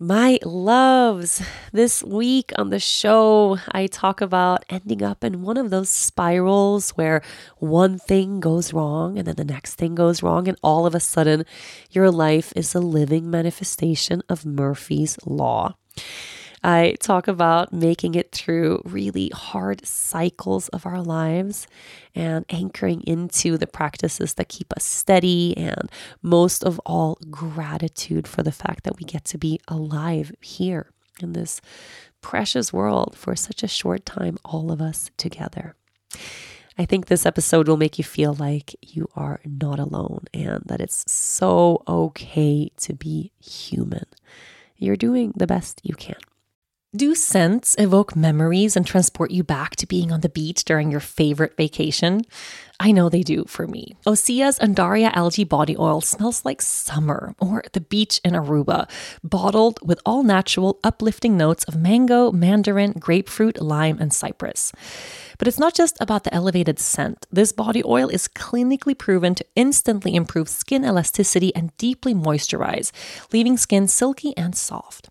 My loves, this week on the show, I talk about ending up in one of those spirals where one thing goes wrong and then the next thing goes wrong, and all of a sudden your life is a living manifestation of Murphy's Law. I talk about making it through really hard cycles of our lives and anchoring into the practices that keep us steady, and most of all, gratitude for the fact that we get to be alive here in this precious world for such a short time, all of us together. I think this episode will make you feel like you are not alone and that it's so okay to be human. You're doing the best you can. Do scents evoke memories and transport you back to being on the beach during your favorite vacation? I know they do for me. Osea's Undaria algae body oil smells like summer or the beach in Aruba, bottled with all natural, uplifting notes of mango, mandarin, grapefruit, lime, and cypress. But it's not just about the elevated scent. This body oil is clinically proven to instantly improve skin elasticity and deeply moisturize, leaving skin silky and soft.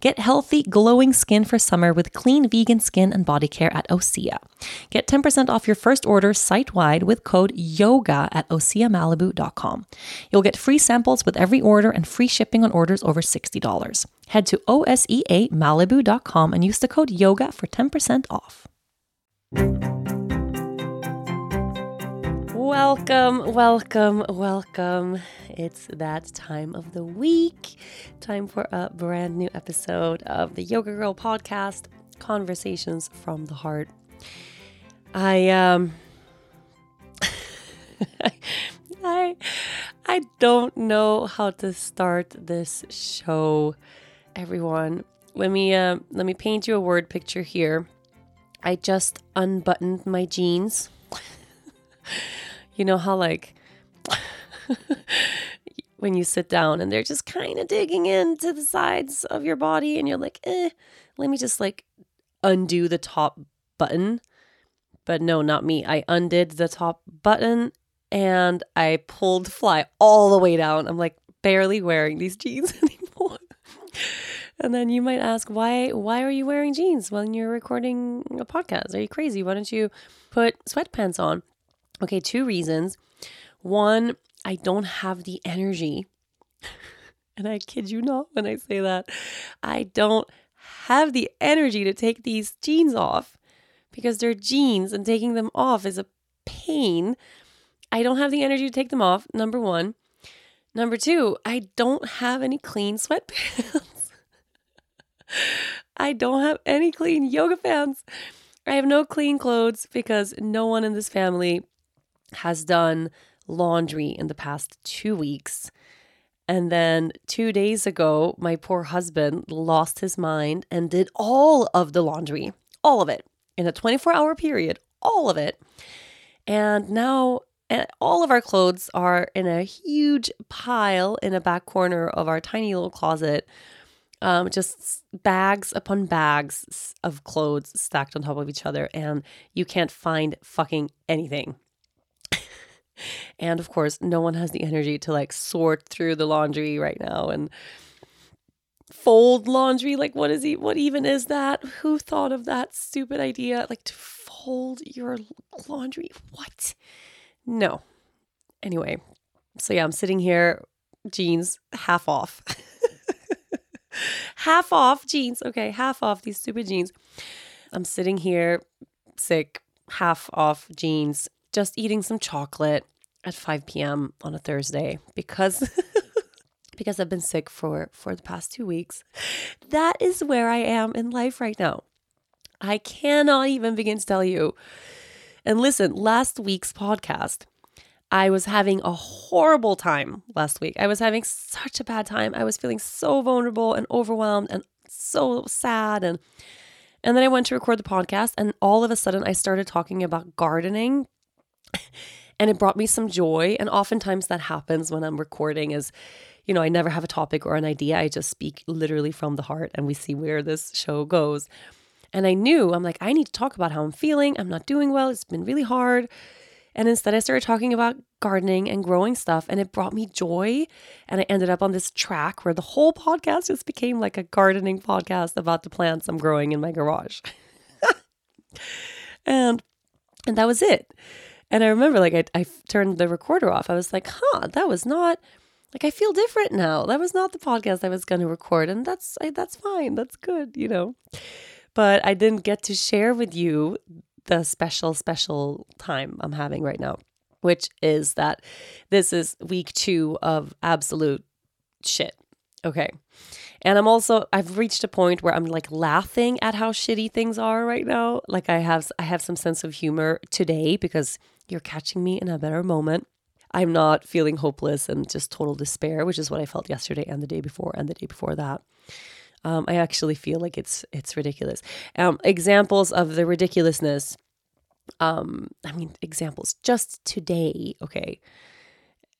Get healthy, glowing skin for summer with clean vegan skin and body care at Osea. Get 10% off your first order site wide with code YOGA at OseaMalibu.com. You'll get free samples with every order and free shipping on orders over $60. Head to OSEAMalibu.com and use the code YOGA for 10% off. Welcome, welcome, welcome. It's that time of the week. Time for a brand new episode of the Yoga Girl podcast, Conversations from the Heart. I um I I don't know how to start this show, everyone. Let me uh, let me paint you a word picture here. I just unbuttoned my jeans. you know how like when you sit down and they're just kind of digging into the sides of your body and you're like, eh, let me just like undo the top button. But no, not me. I undid the top button and I pulled fly all the way down. I'm like barely wearing these jeans anymore. and then you might ask, why why are you wearing jeans when you're recording a podcast? Are you crazy? Why don't you put sweatpants on? Okay, two reasons. One, I don't have the energy. and I kid you not when I say that. I don't have the energy to take these jeans off because they're jeans and taking them off is a pain. I don't have the energy to take them off, number one. Number two, I don't have any clean sweatpants. I don't have any clean yoga pants. I have no clean clothes because no one in this family has done laundry in the past two weeks. And then two days ago, my poor husband lost his mind and did all of the laundry, all of it in a 24 hour period, all of it. And now eh, all of our clothes are in a huge pile in a back corner of our tiny little closet. Um, just bags upon bags of clothes stacked on top of each other, and you can't find fucking anything. And of course, no one has the energy to like sort through the laundry right now and fold laundry. Like, what is he? What even is that? Who thought of that stupid idea? Like, to fold your laundry? What? No. Anyway, so yeah, I'm sitting here, jeans half off. half off jeans. Okay, half off these stupid jeans. I'm sitting here, sick, half off jeans, just eating some chocolate at 5 p.m. on a Thursday because because I've been sick for for the past 2 weeks. That is where I am in life right now. I cannot even begin to tell you. And listen, last week's podcast, I was having a horrible time last week. I was having such a bad time. I was feeling so vulnerable and overwhelmed and so sad and and then I went to record the podcast and all of a sudden I started talking about gardening and it brought me some joy and oftentimes that happens when I'm recording is you know, I never have a topic or an idea. I just speak literally from the heart and we see where this show goes. And I knew, I'm like, I need to talk about how I'm feeling. I'm not doing well. It's been really hard. And instead, I started talking about gardening and growing stuff, and it brought me joy. And I ended up on this track where the whole podcast just became like a gardening podcast about the plants I'm growing in my garage. and and that was it. And I remember, like, I, I turned the recorder off. I was like, huh, that was not like I feel different now. That was not the podcast I was going to record, and that's I, that's fine. That's good, you know. But I didn't get to share with you the special, special time I'm having right now, which is that this is week two of absolute shit. Okay. And I'm also I've reached a point where I'm like laughing at how shitty things are right now. Like I have I have some sense of humor today because you're catching me in a better moment. I'm not feeling hopeless and just total despair, which is what I felt yesterday and the day before and the day before that. Um, I actually feel like it's it's ridiculous. Um, examples of the ridiculousness. Um, I mean, examples just today. Okay,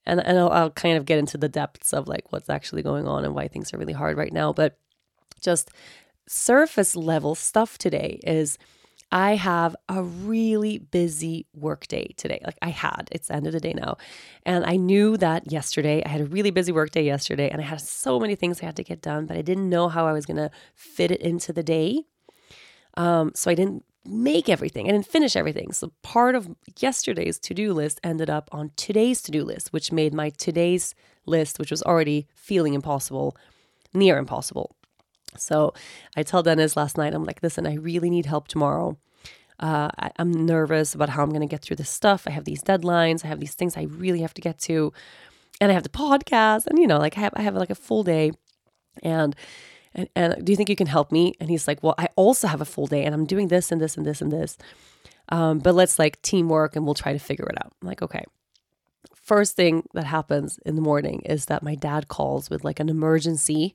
and and I'll, I'll kind of get into the depths of like what's actually going on and why things are really hard right now. But just surface level stuff today is I have a really busy work day today. Like I had, it's the end of the day now. And I knew that yesterday, I had a really busy work day yesterday and I had so many things I had to get done, but I didn't know how I was going to fit it into the day. Um, so I didn't make everything. I didn't finish everything. So part of yesterday's to do list ended up on today's to do list, which made my today's list, which was already feeling impossible, near impossible. So I tell Dennis last night, I'm like, listen, I really need help tomorrow. Uh, I, am nervous about how I'm going to get through this stuff. I have these deadlines. I have these things I really have to get to, and I have the podcast, and you know, like I have, I have like a full day, and and, and do you think you can help me? And he's like, well, I also have a full day, and I'm doing this and this and this and this, um, but let's like teamwork, and we'll try to figure it out. I'm like, okay. First thing that happens in the morning is that my dad calls with like an emergency,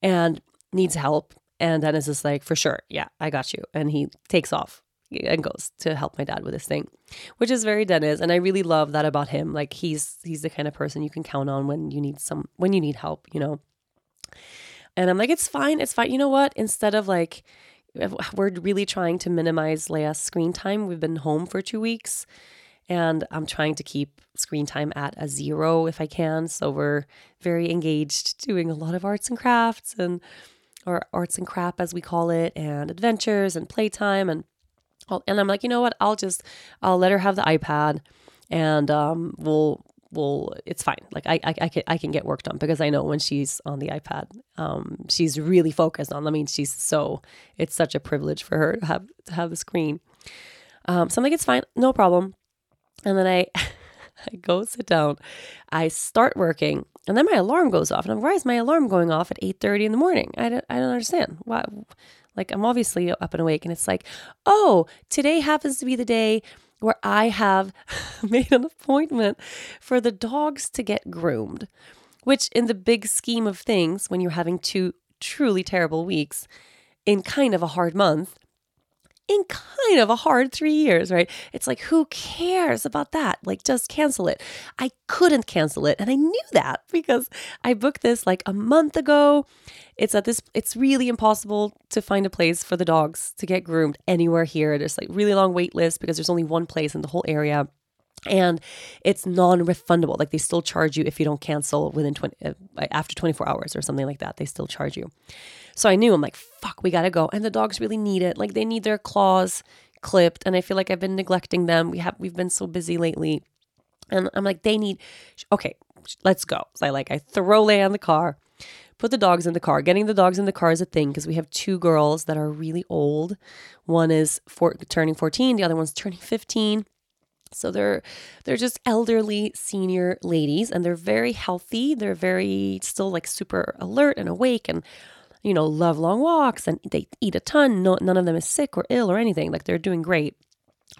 and needs help. And Dennis is like, for sure, yeah, I got you. And he takes off and goes to help my dad with this thing, which is very Dennis. And I really love that about him. Like he's he's the kind of person you can count on when you need some when you need help, you know. And I'm like, it's fine, it's fine. You know what? Instead of like we're really trying to minimize Lea's screen time. We've been home for two weeks and I'm trying to keep screen time at a zero if I can. So we're very engaged doing a lot of arts and crafts and or arts and crap as we call it and adventures and playtime and and I'm like, you know what? I'll just I'll let her have the iPad and um we'll we'll it's fine. Like I I, I can I can get work done because I know when she's on the iPad, um she's really focused on. I mean, she's so it's such a privilege for her to have to have the screen. Um so I'm like, it's fine, no problem. And then I I go sit down, I start working, and then my alarm goes off. And I'm like, why is my alarm going off at 8:30 in the morning? I don't I don't understand. Why like I'm obviously up and awake and it's like, "Oh, today happens to be the day where I have made an appointment for the dogs to get groomed." Which in the big scheme of things, when you're having two truly terrible weeks in kind of a hard month, in kind of a hard three years, right? It's like, who cares about that? Like, just cancel it. I couldn't cancel it. And I knew that because I booked this like a month ago. It's at this, it's really impossible to find a place for the dogs to get groomed anywhere here. There's like really long wait list because there's only one place in the whole area and it's non-refundable. Like they still charge you if you don't cancel within 20 uh, after 24 hours or something like that they still charge you. So i knew i'm like fuck we gotta go. And the dogs really need it. Like they need their claws clipped and i feel like i've been neglecting them. We have we've been so busy lately. And i'm like they need okay let's go. So i like i throw Lea in the car put the dogs in the car. Getting the dogs in the car is a thing because we have two girls that are really old. One is for, turning 14 the other one's turning 15 So they're they're just elderly senior ladies and they're very healthy. They're very still like super alert and awake and you know, love long walks and they eat a ton. No, none of them is sick or ill or anything. Like they're doing great.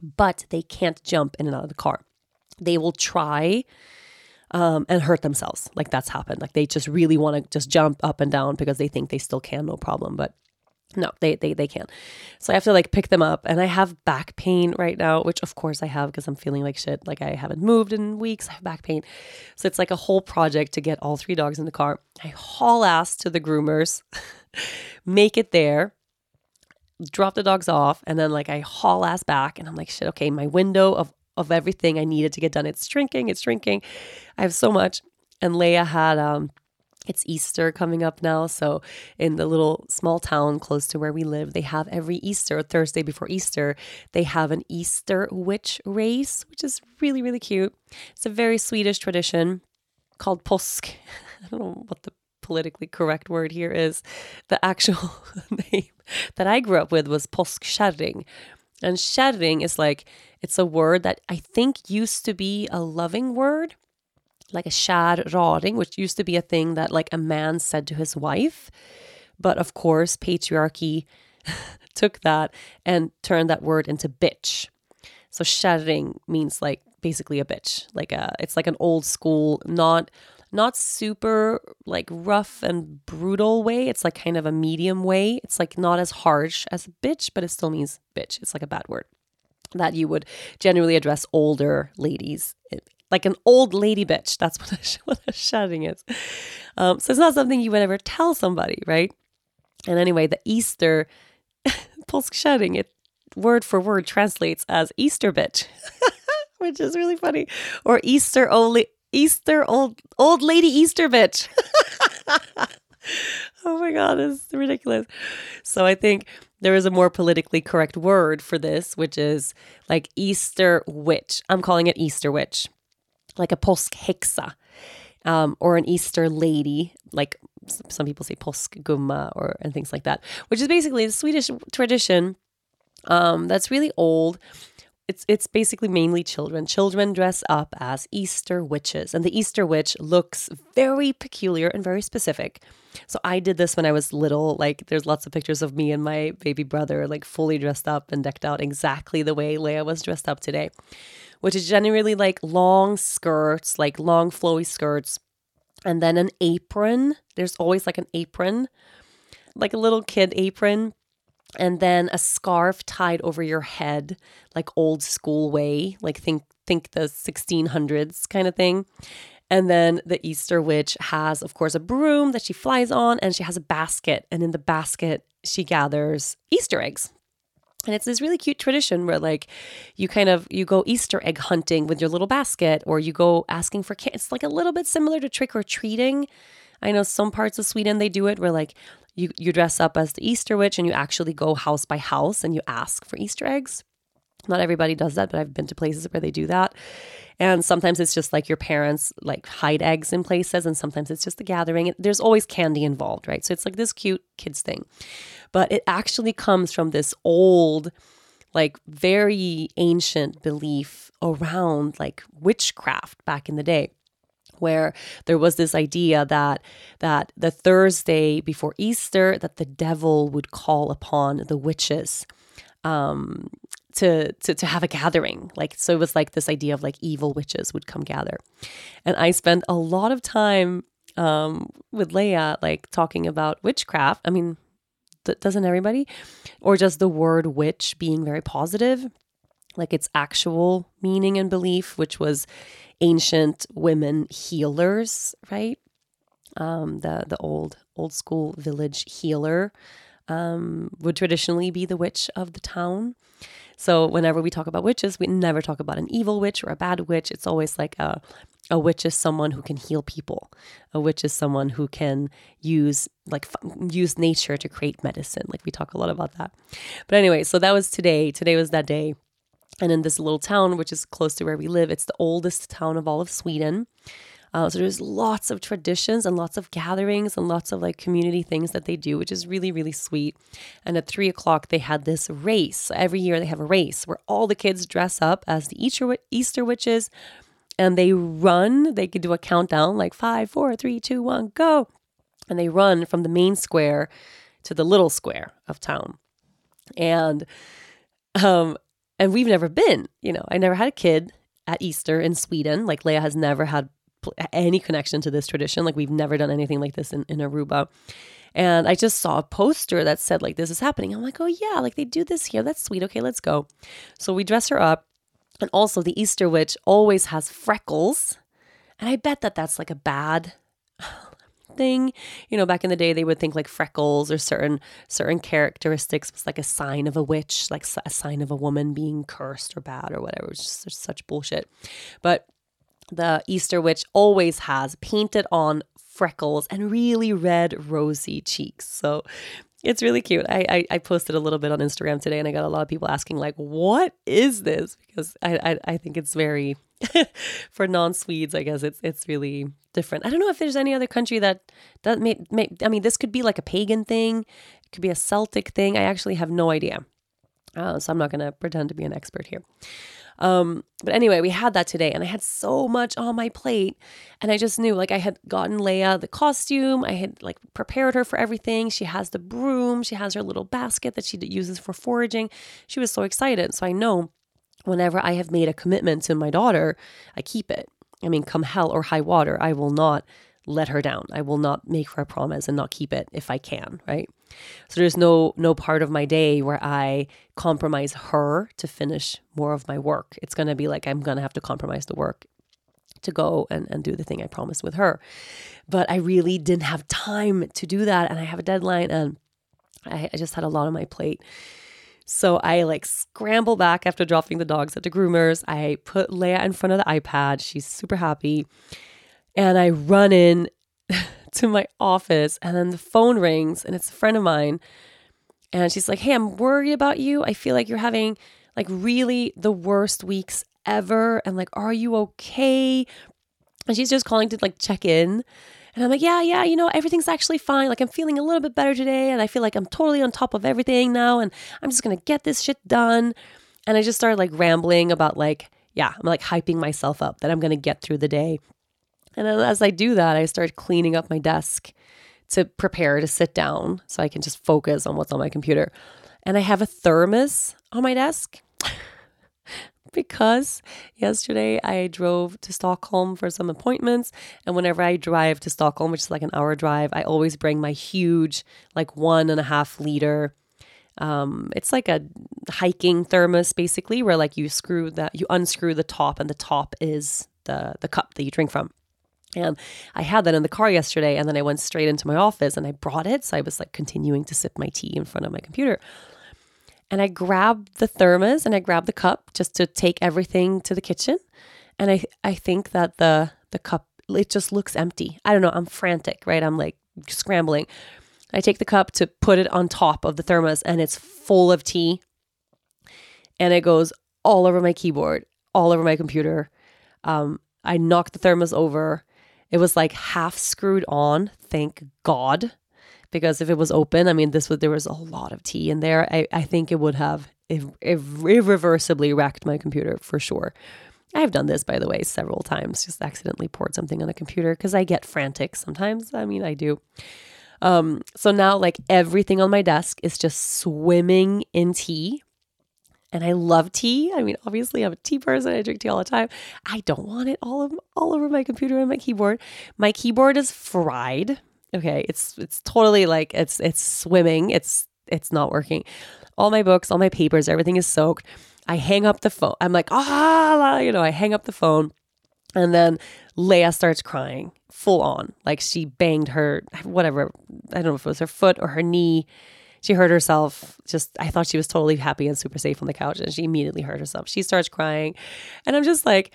But they can't jump in and out of the car. They will try um, and hurt themselves. Like that's happened. Like they just really want to just jump up and down because they think they still can, no problem. But no, they, they they can't. So I have to like pick them up, and I have back pain right now, which of course I have because I'm feeling like shit. Like I haven't moved in weeks. I have back pain, so it's like a whole project to get all three dogs in the car. I haul ass to the groomers, make it there, drop the dogs off, and then like I haul ass back, and I'm like shit. Okay, my window of of everything I needed to get done. It's shrinking. It's shrinking. I have so much, and Lea had um it's Easter coming up now. So, in the little small town close to where we live, they have every Easter, Thursday before Easter, they have an Easter witch race, which is really, really cute. It's a very Swedish tradition called påsk. I don't know what the politically correct word here is. The actual name that I grew up with was påskkärring. And kärring is like, it's a word that I think used to be a loving word like a kär raring, which used to be a thing that like a man said to his wife. But of course, patriarchy took that and turned that word into bitch. So kärring means like basically a bitch. Like a it's like an old school, not not super like rough and brutal way. It's like kind of a medium way. It's like not as harsh as bitch, but it still means bitch. It's like a bad word that you would generally address older ladies like an old lady bitch. That's what a, what a kärring is. Um, so it's not something you would ever tell somebody, right? And anyway, the Easter påskkärring, it word for word translates as Easter bitch, which is really funny, or Easter only Easter old old lady Easter bitch. oh my god, it's ridiculous. So I think there is a more politically correct word for this, which is like Easter witch. I'm calling it Easter witch like a påskhäxa um, or an Easter lady, like some people say påskgumma or and things like that, which is basically a Swedish tradition um, that's really old. It's it's basically mainly children. Children dress up as Easter witches, and the Easter witch looks very peculiar and very specific. So I did this when I was little. Like there's lots of pictures of me and my baby brother, like fully dressed up and decked out exactly the way Lea was dressed up today which is generally like long skirts, like long flowy skirts, and then an apron. There's always like an apron, like a little kid apron, and then a scarf tied over your head, like old school way, like think think the 1600s kind of thing. And then the Easter witch has, of course, a broom that she flies on, and she has a basket. And in the basket, she gathers Easter eggs. And it's this really cute tradition where like you kind of you go Easter egg hunting with your little basket or you go asking for candy. It's like a little bit similar to trick or treating. I know some parts of Sweden they do it where like you you dress up as the Easter witch and you actually go house by house and you ask for Easter eggs. Not everybody does that, but I've been to places where they do that. And sometimes it's just like your parents like hide eggs in places, and sometimes it's just the gathering. There's always candy involved, right? So it's like this cute kids thing. But it actually comes from this old, like very ancient belief around like witchcraft back in the day where there was this idea that that the Thursday before Easter that the devil would call upon the witches um, to, to to have a gathering. Like so it was like this idea of like evil witches would come gather. And i spent a lot of time um, with leia like talking about witchcraft. I mean th- doesn't everybody? Or just the word witch being very positive like its actual meaning and belief which was ancient women healers right um, the the old old school village healer um, would traditionally be the witch of the town so whenever we talk about witches, we never talk about an evil witch or a bad witch. It's always like a a witch is someone who can heal people. A witch is someone who can use like use nature to create medicine. Like we talk a lot about that. But anyway, so that was today. Today was that day. And in this little town, which is close to where we live, it's the oldest town of all of Sweden. Uh, so there's lots of traditions and lots of gatherings and lots of like community things that they do, which is really, really sweet. And at three o'clock, they had this race. Every year they have a race where all the kids dress up as the Easter, Easter witches and they run. They could do a countdown like five, four, three, two, one, go. And they run from the main square to the little square of town. And um and we've never been, you know, I never had a kid at Easter in Sweden. Like Lea has never had any connection to this tradition. Like we've never done anything like this in, in Aruba. And I just saw a poster that said like this is happening. I'm like, oh yeah, like they do this here. That's sweet. Okay, let's go. So we dress her up. And also the Easter witch always has freckles. And I bet that that's like a bad thing. You know, back in the day, they would think like freckles or certain certain characteristics was like a sign of a witch, like a sign of a woman being cursed or bad or whatever. It's just such bullshit. But the Easter witch always has painted on freckles and really red, rosy cheeks. So it's really cute. I, I, I posted a little bit on Instagram today, and I got a lot of people asking like, "What is this?" Because I I, I think it's very for non-Swedes. I guess it's it's really different. I don't know if there's any other country that that may, may I mean, this could be like a pagan thing. It could be a Celtic thing. I actually have no idea. Uh, so I'm not to pretend to be an expert here. Um, but anyway, we had that today and I had so much on my plate. And I just knew like I had gotten Lea the costume, I had like prepared her for everything. She has the broom, she has her little basket that she uses for foraging. She was so excited. So I know whenever I have made a commitment to my daughter, I keep it. I mean, come hell or high water, I will not let her down. I will not make her a promise and not keep it if I can, right? So there's no no part of my day where I compromise her to finish more of my work. It's going to be like I'm going to have to compromise the work to go and, and do the thing I promised with her. But I really didn't have time to do that. And I have a deadline and I, I just had a lot on my plate. So I like scramble back after dropping the dogs at the groomers. I put Lea in front of the iPad. She's super happy. And I run in to my office and then the phone rings and it's a friend of mine. And she's like, Hey, I'm worried about you. I feel like you're having like really the worst weeks ever. And like, are you okay? And she's just calling to like check in. And I'm like, yeah, yeah, you know, everything's actually fine. Like, I'm feeling a little bit better today. And I feel like I'm totally on top of everything now. And I'm just going to get this shit done. And I just started like rambling about like, yeah, I'm like hyping myself up that I'm going to get through the day. And as I do that, I start cleaning up my desk to prepare to sit down so I can just focus on what's on my computer. And I have a thermos on my desk because yesterday I drove to Stockholm for some appointments. And whenever I drive to Stockholm, which is like an hour drive, I always bring my huge, like one and a half liter. Um, it's like a hiking thermos basically, where like you screw that, you unscrew the top, and the top is the the cup that you drink from. And I had that in the car yesterday, and then I went straight into my office and I brought it. So I was like continuing to sip my tea in front of my computer. And I grabbed the thermos and I grabbed the cup just to take everything to the kitchen. And I I think that the the cup it just looks empty. I don't know. I'm frantic, right? I'm like scrambling. I take the cup to put it on top of the thermos and it's full of tea. And it goes all over my keyboard, all over my computer. Um, I knocked the thermos over it was like half screwed on, thank God. Because if it was open, I mean, this was there was a lot of tea in there. I, I think it would have irreversibly wrecked my computer for sure. I have done this, by the way, several times, just accidentally poured something on a computer because I get frantic sometimes. I mean, I do. Um, so now, like, everything on my desk is just swimming in tea and I love tea. I mean, obviously, I'm a tea person. I drink tea all the time. I don't want it all of, all over my computer and my keyboard. My keyboard is fried. Okay, it's it's totally like it's it's swimming. It's it's not working. All my books, all my papers, everything is soaked. I hang up the phone. I'm like, ah, you know, I hang up the phone. And then Lea starts crying full on. Like she banged her, whatever, I don't know if it was her foot or her knee she hurt herself. Just, I thought she was totally happy and super safe on the couch, and she immediately hurt herself. She starts crying. And I'm just like,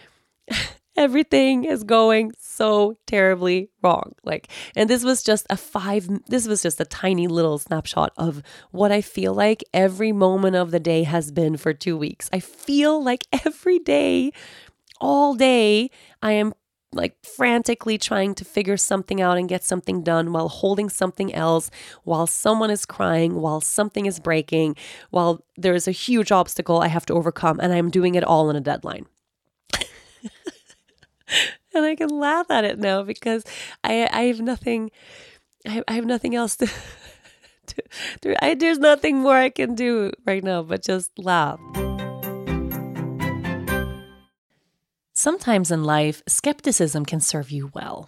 everything is going so terribly wrong. Like, and this was just a five, this was just a tiny little snapshot of what I feel like every moment of the day has been for two weeks. I feel like every day, all day, I am like frantically trying to figure something out and get something done while holding something else, while someone is crying, while something is breaking, while there's a huge obstacle I have to overcome, and I'm doing it all in a deadline. and I can laugh at it now because I I have nothing I, I have nothing else to, to, I, there's nothing more I can do right now but just laugh. Sometimes in life, skepticism can serve you well.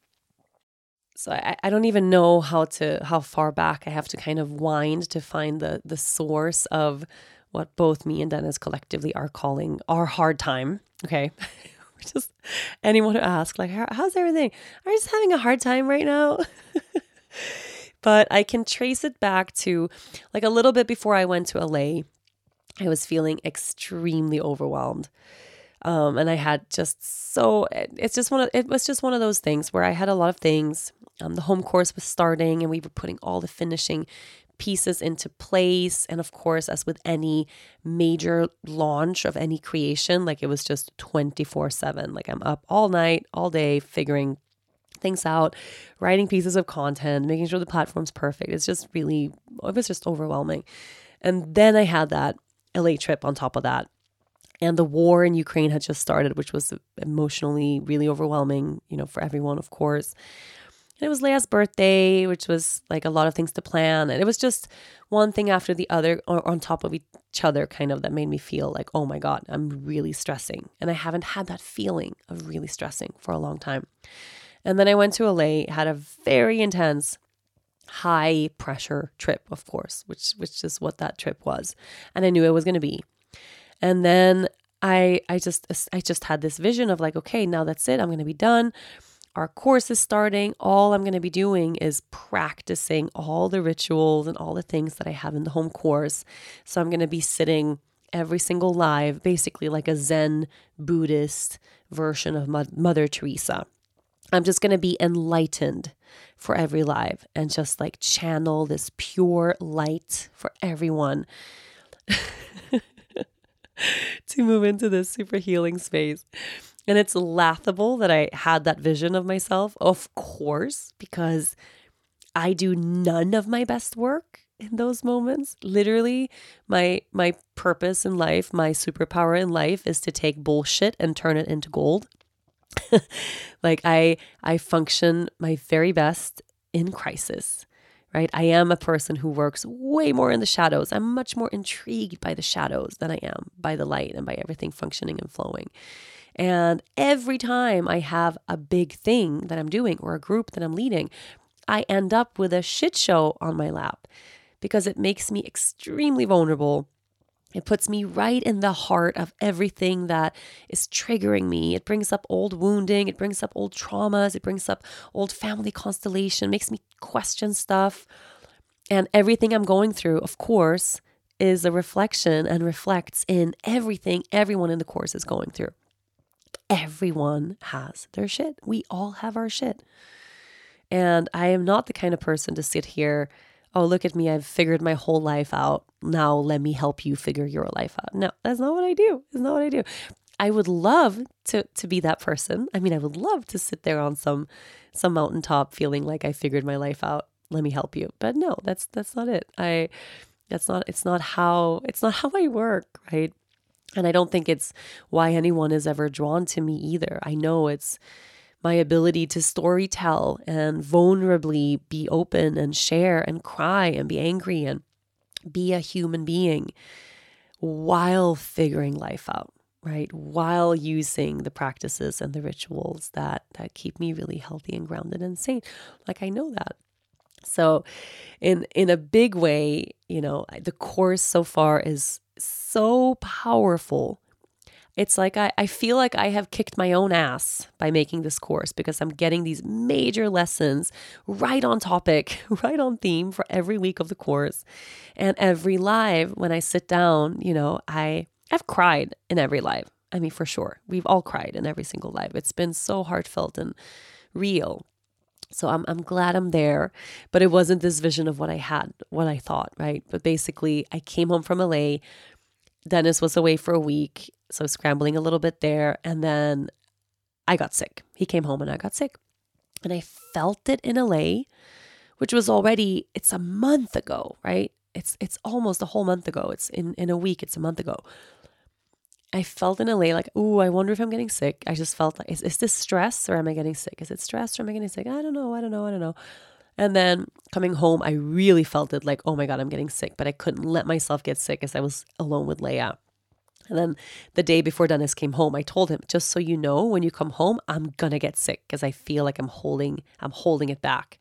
So I, I don't even know how to how far back I have to kind of wind to find the the source of what both me and Dennis collectively are calling our hard time. Okay. just anyone who asks, like, How, how's everything? You just having a hard time right now? but I can trace it back to like a little bit before I went to LA. I was feeling extremely overwhelmed. Um, and I had just so it's just one of it was just one of those things where I had a lot of things um, the home course was starting, and we were putting all the finishing pieces into place. And of course, as with any major launch of any creation, like it was just 24 7. Like I'm up all night, all day, figuring things out, writing pieces of content, making sure the platform's perfect. It's just really, it was just overwhelming. And then I had that LA trip on top of that. And the war in Ukraine had just started, which was emotionally really overwhelming, you know, for everyone, of course. And it was Lea's birthday, which was like a lot of things to plan. And it was just one thing after the other or on top of each other, kind of that made me feel like, oh my God, I'm really stressing. And I haven't had that feeling of really stressing for a long time. And then I went to LA, had a very intense, high pressure trip, of course, which which is what that trip was. And I knew it was gonna be. And then I I just I just had this vision of like, okay, now that's it. I'm gonna be done our course is starting, all I'm going to be doing is practicing all the rituals and all the things that I have in the home course. So I'm going to be sitting every single live, basically like a Zen Buddhist version of Mother Teresa. I'm just going to be enlightened for every live and just like channel this pure light for everyone to move into this super healing space. And it's laughable that I had that vision of myself, of course, because I do none of my best work in those moments. Literally, my my purpose in life, my superpower in life is to take bullshit and turn it into gold. like I I function my very best in crisis. Right? I am a person who works way more in the shadows. I'm much more intrigued by the shadows than I am by the light and by everything functioning and flowing. And every time I have a big thing that I'm doing or a group that I'm leading, I end up with a shit show on my lap because it makes me extremely vulnerable. It puts me right in the heart of everything that is triggering me. It brings up old wounding, it brings up old traumas, it brings up old family constellation, makes me question stuff. And everything I'm going through, of course, is a reflection and reflects in everything everyone in the course is going through. Everyone has their shit. We all have our shit. And I am not the kind of person to sit here, oh, look at me, I've figured my whole life out. Now let me help you figure your life out. No, that's not what I do. It's not what I do. I would love to to be that person. I mean, I would love to sit there on some some mountaintop feeling like I figured my life out. Let me help you. But no, that's that's not it. I that's not it's not how it's not how I work, right? And I don't think it's why anyone is ever drawn to me either. I know it's my ability to story tell and vulnerably be open and share and cry and be angry and be a human being while figuring life out right? While using the practices and the rituals that that keep me really healthy and grounded and sane. Like i know that. So in in a big way you know the course so far is so powerful it's like I, I feel like I have kicked my own ass by making this course because I'm getting these major lessons right on topic, right on theme for every week of the course. And every live, when I sit down, you know, I I've cried in every live. I mean, for sure. We've all cried in every single live. It's been so heartfelt and real. So I'm I'm glad I'm there, but it wasn't this vision of what I had, what I thought, right? But basically, I came home from LA. Dennis was away for a week so scrambling a little bit there. And then I got sick. He came home and I got sick. And I felt it in LA, which was already, it's a month ago, right? It's it's almost a whole month ago. It's in, in a week, it's a month ago. I felt in LA like, ooh, I wonder if I'm getting sick. I just felt like, is, is this stress or am I getting sick? Is it stress or am I getting sick? I don't know. I don't know. I don't know. And then coming home, I really felt it like, oh my God, I'm getting sick. But I couldn't let myself get sick as I was alone with Lea. And then the day before Dennis came home, I told him, just so you know, when you come home, I'm gonna get sick because I feel like I'm holding, I'm holding it back.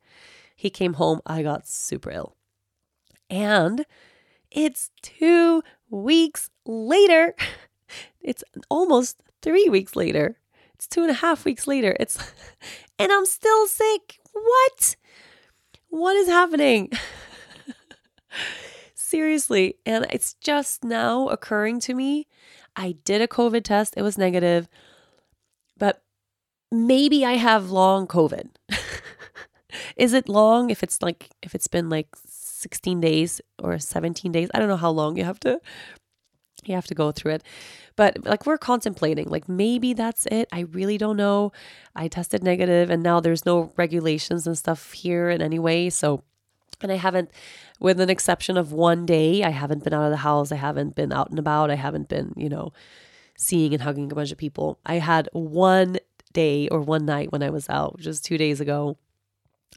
He came home, I got super ill. And it's two weeks later. It's almost three weeks later. It's two and a half weeks later. It's and I'm still sick. What? What is happening? Seriously. And it's just now occurring to me. I did a COVID test, it was negative, but maybe I have long COVID. Is it long if it's like, if it's been like 16 days or 17 days? I don't know how long you have to you have to go through it. But like we're contemplating, like maybe that's it. I really don't know. I tested negative and now there's no regulations and stuff here in any way. So and I haven't, with an exception of one day, I haven't been out of the house. I haven't been out and about. I haven't been, you know, seeing and hugging a bunch of people. I had one day or one night when I was out, just two days ago.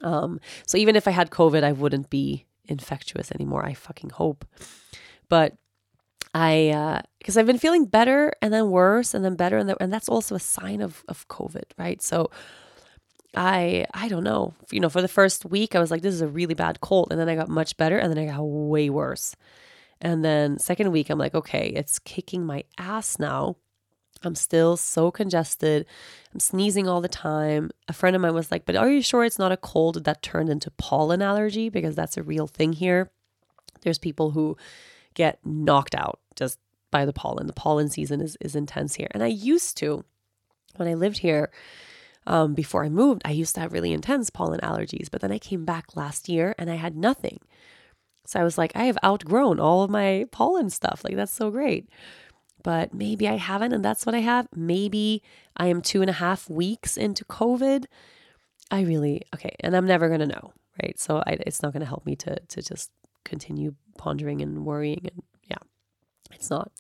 Um, so even if I had COVID, I wouldn't be infectious anymore. I fucking hope. But I, uh, because I've been feeling better and then worse and then better, and, and that's also a sign of of COVID, right? So I I don't know. You know, for the first week I was like this is a really bad cold and then I got much better and then I got way worse. And then second week I'm like okay, it's kicking my ass now. I'm still so congested. I'm sneezing all the time. A friend of mine was like, "But are you sure it's not a cold that turned into pollen allergy because that's a real thing here?" There's people who get knocked out just by the pollen. The pollen season is is intense here. And I used to when I lived here um, before I moved, I used to have really intense pollen allergies, but then I came back last year and I had nothing. So I was like, I have outgrown all of my pollen stuff. Like, that's so great. But maybe I haven't, and that's what I have. Maybe I am two and a half weeks into COVID. I really, okay, and I'm never to know, right? So I, it's not to help me to, to just continue pondering and worrying. And it's not.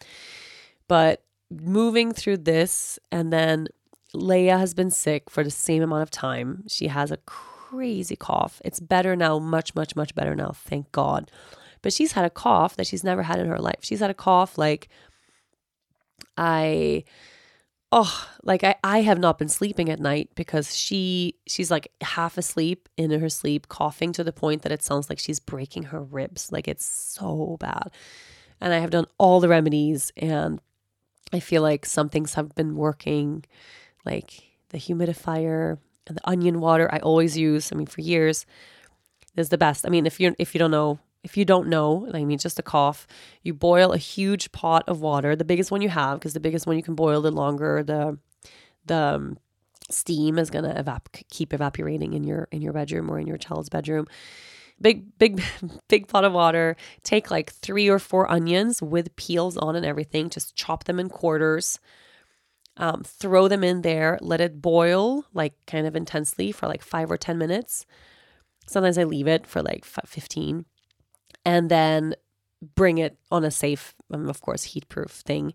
But moving through this and then Lea has been sick for the same amount of time. She has a crazy cough. It's better now, much, much, much better now, thank God. But she's had a cough that she's never had in her life. She's had a cough like I oh, like I, I have not been sleeping at night because she she's like half asleep in her sleep, coughing to the point that it sounds like she's breaking her ribs. Like it's so bad. And I have done all the remedies and I feel like some things have been working like the humidifier and the onion water I always use. I mean, for years, is the best. I mean, if you if you don't know if you don't know, I mean, just a cough, you boil a huge pot of water, the biggest one you have, because the biggest one you can boil, the longer the the um, steam is gonna evap- keep evaporating in your in your bedroom or in your child's bedroom. Big, big, big pot of water. Take like three or four onions with peels on and everything. Just chop them in quarters. Um, throw them in there. Let it boil like kind of intensely for like five or ten minutes. Sometimes I leave it for like 15 and then bring it on a safe, um, of course, heat proof thing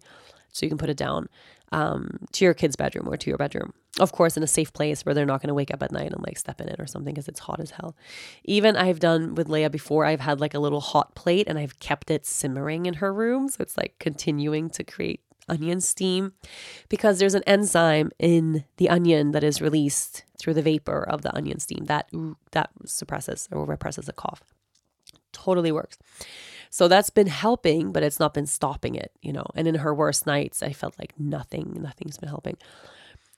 so you can put it down um, to your kid's bedroom or to your bedroom. Of course, in a safe place where they're not going to wake up at night and like step in it or something because it's hot as hell. Even I've done with Lea before, I've had like a little hot plate and I've kept it simmering in her room. So it's like continuing to create onion steam because there's an enzyme in the onion that is released through the vapor of the onion steam that that suppresses or represses a cough totally works. So that's been helping, but it's not been stopping it, you know. And in her worst nights, I felt like nothing, nothing's been helping.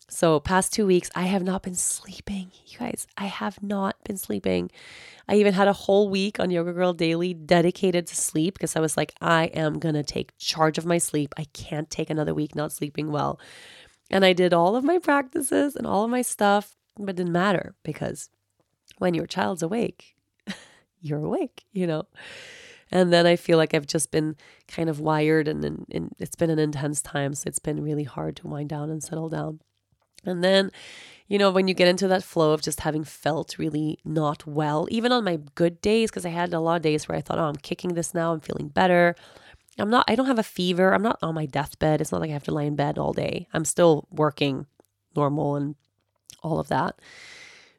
So, past two weeks, I have not been sleeping. You guys, I have not been sleeping. I even had a whole week on Yoga Girl Daily dedicated to sleep because I was like, I am going to take charge of my sleep. I can't take another week not sleeping well. And I did all of my practices and all of my stuff, but it didn't matter because when your child's awake, you're awake, you know? And then I feel like I've just been kind of wired and, and, and, it's been an intense time. So it's been really hard to wind down and settle down. And then, you know, when you get into that flow of just having felt really not well, even on my good days, because I had a lot of days where I thought, oh, I'm kicking this now, I'm feeling better. I'm not, I don't have a fever. I'm not on my deathbed. It's not like I have to lie in bed all day. I'm still working normal and all of that.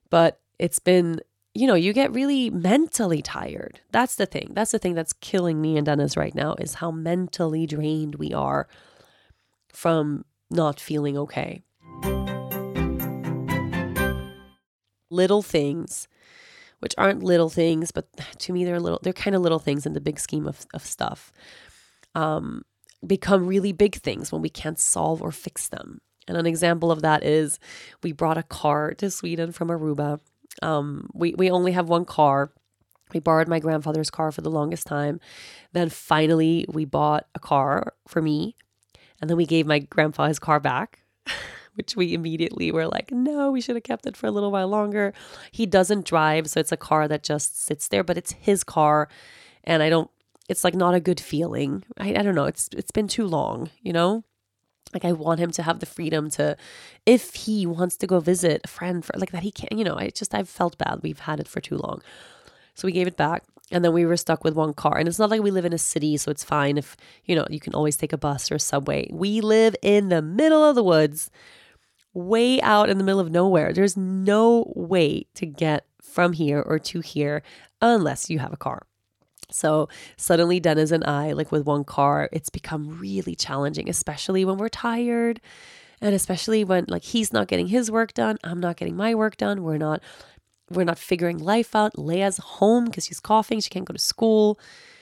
But it's been you know, you get really mentally tired. That's the thing. That's the thing that's killing me and Dennis right now is how mentally drained we are from not feeling okay. Little things, which aren't little things, but to me they're little they're kind of little things in the big scheme of, of stuff. Um, become really big things when we can't solve or fix them. And an example of that is we brought a car to Sweden from Aruba um, we, we only have one car. We borrowed my grandfather's car for the longest time. Then finally, we bought a car for me. And then we gave my grandpa his car back, which we immediately were like, no, we should have kept it for a little while longer. He doesn't drive. So it's a car that just sits there, but it's his car. And I don't, it's like not a good feeling. I, I don't know. It's It's been too long, you know? Like i want him to have the freedom to if he wants to go visit a friend for like that he can't you know i just i've felt bad. We've had it for too long. So we gave it back and then we were stuck with one car. And it's not like we live in a city so it's fine if you know you can always take a bus or a subway. We live in the middle of the woods way out in the middle of nowhere. There's no way to get from here or to here unless you have a car so suddenly, Dennis and I, like with one car, it's become really challenging, especially when we're tired. And especially when like he's not getting his work done, I'm not getting my work done. We're not we're not figuring life out. Lea's home because she's coughing. She can't go to school.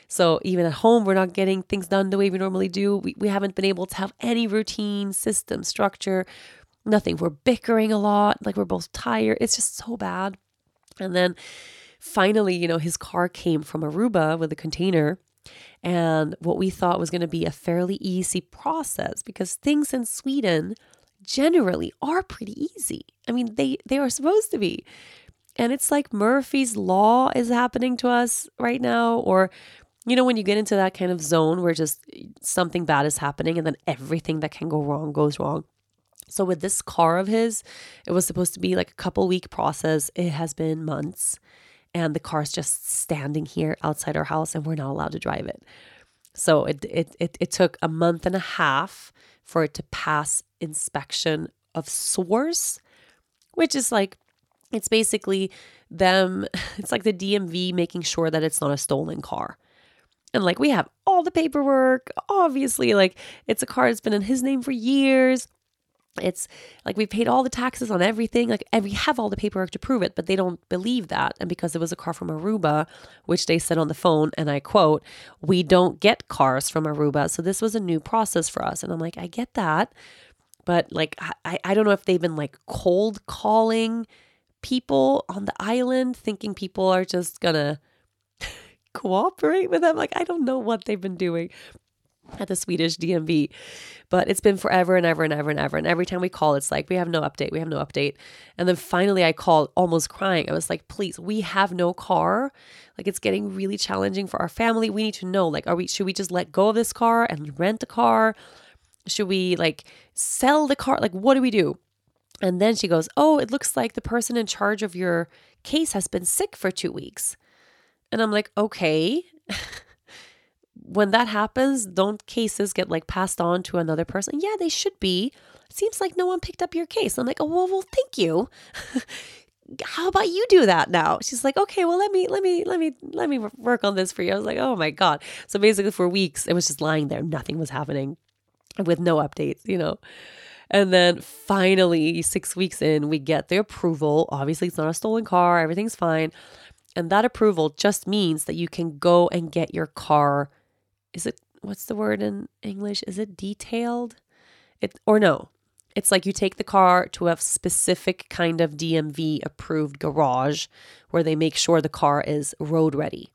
So even at home, we're not getting things done the way we normally do. We, we haven't been able to have any routine, system, structure, nothing. We're bickering a lot. Like we're both tired. It's just so bad. And then finally, you know, his car came from Aruba with a container. And what we thought was going to be a fairly easy process because things in Sweden generally are pretty easy. I mean, they, they are supposed to be. And it's like Murphy's Law is happening to us right now, or you know, when you get into that kind of zone where just something bad is happening and then everything that can go wrong goes wrong. So, with this car of his, it was supposed to be like a couple week process. It has been months and the car's just standing here outside our house and we're not allowed to drive it. So it it it, it took a month and a half for it to pass inspection of source, which is like it's basically them it's like the DMV making sure that it's not a stolen car. And like we have all the paperwork, obviously like it's a car that's been in his name for years it's like we paid all the taxes on everything like and we have all the paperwork to prove it but they don't believe that. And because it was a car from aruba which they said on the phone and i quote we don't get cars from aruba. So this was a new process for us. And i'm like i get that but like i, I don't know if they've been like cold calling people on the island thinking people are just gonna cooperate with them. Like, I don't know what they've been doing at the Swedish DMV. But it's been forever and ever and ever and ever. And every time we call, it's like, we have no update. We have no update. And then finally, I called almost crying. I was like, please, we have no car. Like, it's getting really challenging for our family. We need to know, like, are we, should we just let go of this car and rent a car? Should we like sell the car? Like, what do we do? And then she goes, Oh, it looks like the person in charge of your case has been sick for two weeks. And I'm like, Okay. when that happens, don't cases get like passed on to another person? Yeah, they should be. Seems like no one picked up your case. I'm like, oh well, well, thank you. How about you do that now? She's like, okay, well, let me, let me, let me, let me work on this for you. I was like, oh my god. So basically, for weeks, it was just lying there. Nothing was happening, with no updates. You know. And then finally, six weeks in, we get the approval. Obviously, it's not a stolen car, everything's fine. And that approval just means that you can go and get your car is it what's the word in English? Is it detailed? It or no. It's like you take the car to a specific kind of DMV approved garage where they make sure the car is road ready.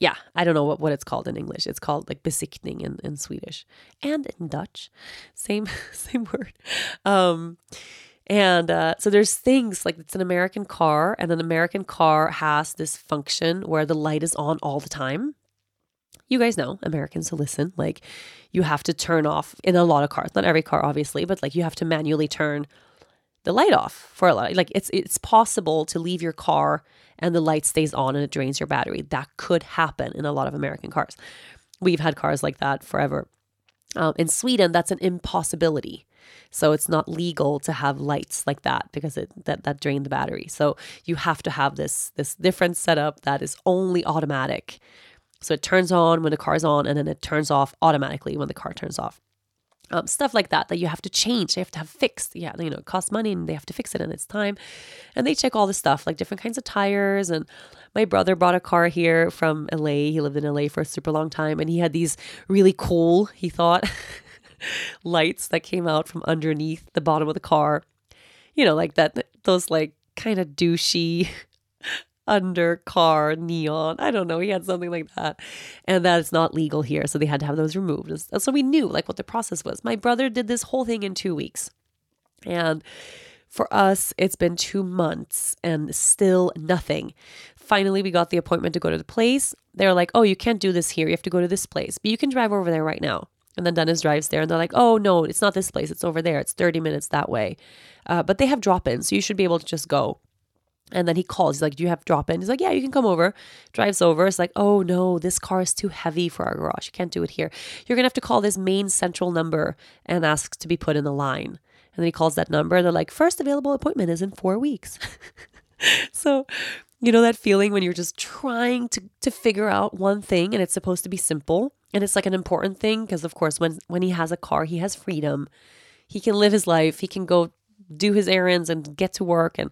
Yeah, I don't know what, what it's called in English. It's called like besiktning in, in Swedish and in Dutch. Same same word. Um and uh, so there's things like it's an American car, and an American car has this function where the light is on all the time you guys know, Americans who listen, like you have to turn off in a lot of cars, not every car, obviously, but like you have to manually turn the light off for a lot. Like it's it's possible to leave your car and the light stays on and it drains your battery. That could happen in a lot of American cars. We've had cars like that forever. Um, in Sweden, that's an impossibility. So it's not legal to have lights like that because it that that drain the battery. So you have to have this this different setup that is only automatic so it turns on when the car's on and then it turns off automatically when the car turns off. Um, stuff like that that you have to change, they have to have fixed. Yeah, you know, it costs money and they have to fix it and it's time. And they check all the stuff, like different kinds of tires. And my brother bought a car here from LA. He lived in LA for a super long time and he had these really cool, he thought, lights that came out from underneath the bottom of the car. You know, like that, those like kind of douchey under car neon. I don't know. He had something like that. And that's not legal here. So they had to have those removed. So we knew like what the process was. My brother did this whole thing in two weeks. And for us, it's been two months and still nothing. Finally, we got the appointment to go to the place. They're like, oh, you can't do this here. You have to go to this place, but you can drive over there right now. And then Dennis drives there and they're like, oh, no, it's not this place. It's over there. It's 30 minutes that way. Uh, but they have drop ins. So you should be able to just go. And then he calls. He's like, Do you have drop in? He's like, Yeah, you can come over. Drives over. It's like, Oh no, this car is too heavy for our garage. You can't do it here. You're going to have to call this main central number and ask to be put in the line. And then he calls that number. And they're like, First available appointment is in four weeks. so, you know, that feeling when you're just trying to, to figure out one thing and it's supposed to be simple. And it's like an important thing because, of course, when, when he has a car, he has freedom. He can live his life. He can go do his errands and get to work and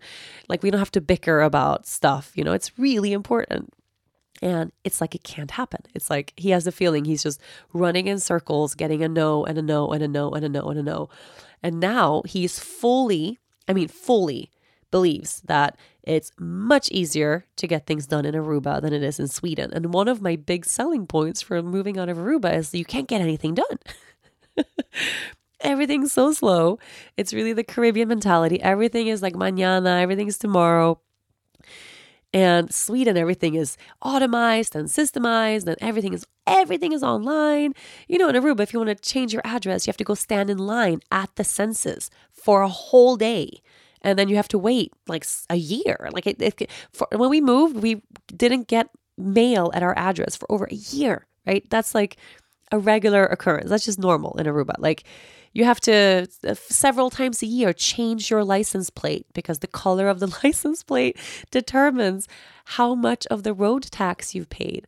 like we don't have to bicker about stuff you know it's really important and it's like it can't happen it's like he has a feeling he's just running in circles getting a no and a no and a no and a no and a no and now he's fully i mean fully believes that it's much easier to get things done in Aruba than it is in Sweden. And one of my big selling points for moving out of Aruba is you can't get anything done. everything's so slow. It's really the Caribbean mentality. Everything is like mañana, everything's tomorrow. And Sweden, everything is automized and systemized, and everything is everything is online. You know, in Aruba, if you want to change your address, you have to go stand in line at the census for a whole day, and then you have to wait like a year. Like it, it for, when we moved, we didn't get mail at our address for over a year. Right? That's like a regular occurrence. That's just normal in Aruba. Like you have to uh, several times a year change your license plate because the color of the license plate determines how much of the road tax you've paid.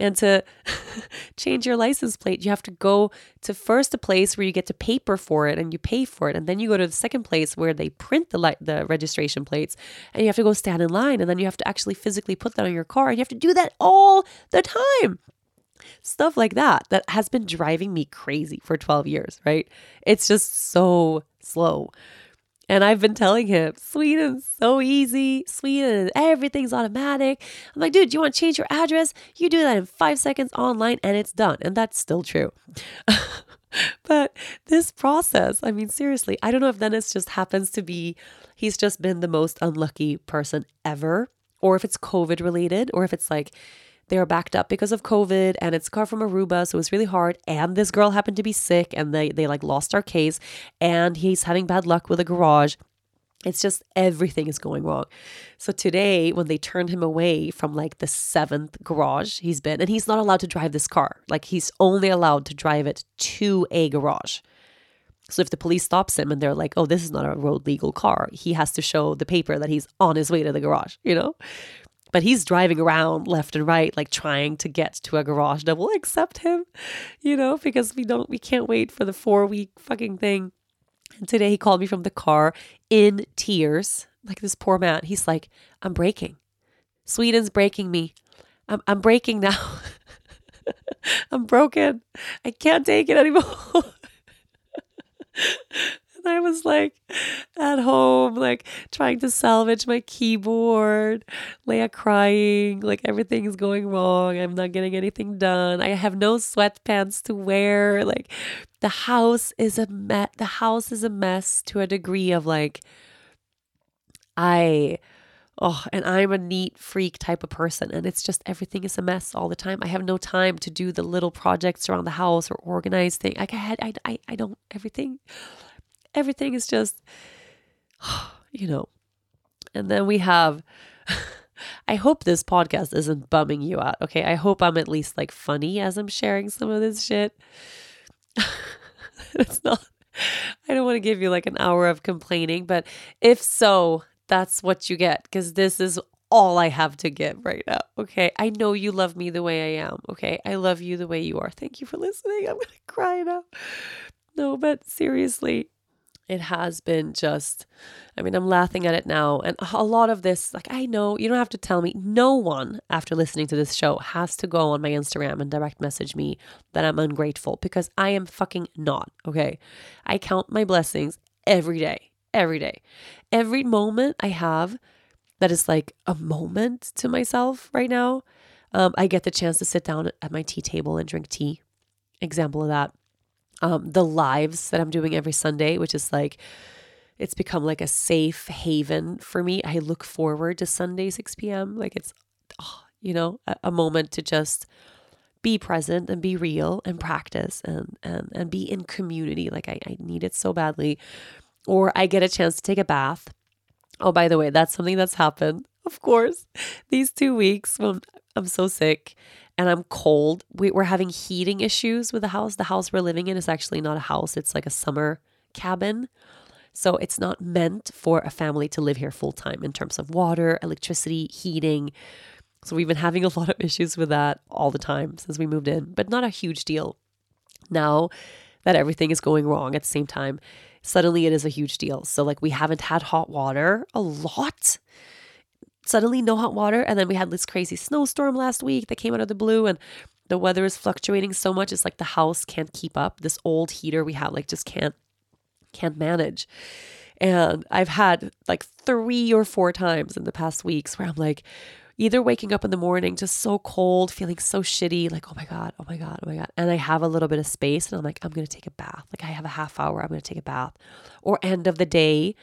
And to change your license plate, you have to go to first a place where you get to paper for it and you pay for it. And then you go to the second place where they print the, li- the registration plates and you have to go stand in line. And then you have to actually physically put that on your car. And you have to do that all the time stuff like that that has been driving me crazy for 12 years, right? It's just so slow. And I've been telling him, Sweden's so easy. Sweden, everything's automatic. I'm like, dude, do you want to change your address? You do that in five seconds online and it's done. And that's still true. but this process, I mean, seriously, I don't know if Dennis just happens to be, he's just been the most unlucky person ever, or if it's COVID related, or if it's like, they are backed up because of COVID and it's a car from Aruba, so it was really hard. And this girl happened to be sick and they they like lost our case and he's having bad luck with a garage. It's just everything is going wrong. So today, when they turned him away from like the seventh garage he's been, and he's not allowed to drive this car, like he's only allowed to drive it to a garage. So if the police stops him and they're like, oh, this is not a road legal car, he has to show the paper that he's on his way to the garage, you know? But he's driving around left and right, like trying to get to a garage that will accept him, you know, because we don't, we can't wait for the four week fucking thing. And today he called me from the car in tears, like this poor man. He's like, I'm breaking. Sweden's breaking me. I'm, I'm breaking now. I'm broken. I can't take it anymore. And I was like at home, like trying to salvage my keyboard, Lea crying, like everything's going wrong. I'm not getting anything done. I have no sweatpants to wear. Like the house is a mess. The house is a mess to a degree of like, I. Oh, and I'm a neat freak type of person, and it's just everything is a mess all the time. I have no time to do the little projects around the house or organize things. Like I had, I, I, I don't everything everything is just, you know. And then we have, I hope this podcast isn't bumming you out. Okay. I hope I'm at least like funny as I'm sharing some of this shit. it's not, I don't want to give you like an hour of complaining, but if so, that's what you get because this is all I have to give right now. Okay. I know you love me the way I am. Okay. I love you the way you are. Thank you for listening. I'm going to cry now. No, but seriously, it has been just i mean i'm laughing at it now. And a lot of this like i know you don't have to tell me. No one after listening to this show has to go on my instagram and direct message me that i'm ungrateful because i am fucking not okay? I count my blessings every day every day. Every moment i have that is like a moment to myself right now um, i get the chance to sit down at my tea table and drink tea. Example of that um, the lives that I'm doing every Sunday, which is like, it's become like a safe haven for me. I look forward to Sunday, 6 p.m. Like it's, oh, you know, a, a, moment to just be present and be real and practice and, and, and be in community. Like I, I need it so badly. Or I get a chance to take a bath. Oh, by the way, that's something that's happened. Of course, these two weeks when I'm so sick and I'm cold. We, are having heating issues with the house. The house we're living in is actually not a house, it's like a summer cabin. So it's not meant for a family to live here full time in terms of water, electricity, heating. So we've been having a lot of issues with that all the time since we moved in, but not a huge deal. Now that everything is going wrong at the same time, suddenly it is a huge deal. So, like, we haven't had hot water a lot suddenly no hot water. And then we had this crazy snowstorm last week that came out of the blue and the weather is fluctuating so much. It's like the house can't keep up. This old heater we have like just can't can't manage. And I've had like three or four times in the past weeks where I'm like, either waking up in the morning just so cold, feeling so shitty, like, oh my God, oh my God, oh my God. And I have a little bit of space and I'm like, I'm going to take a bath. Like, I have a half hour, I'm going to take a bath. Or end of the day,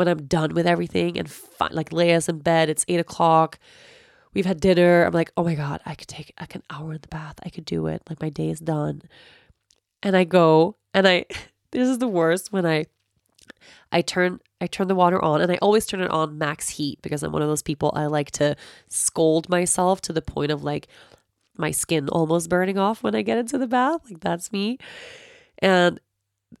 when I'm done with everything and fi- like Lea's in bed, it's eight o'clock. We've had dinner. I'm like, oh my God, I could take like an hour in the bath. I could do it. Like my day is done. And I go and I, this is the worst when I, I turn, I turn the water on and I always turn it on max heat because I'm one of those people I like to scold myself to the point of like my skin almost burning off when I get into the bath. Like that's me. And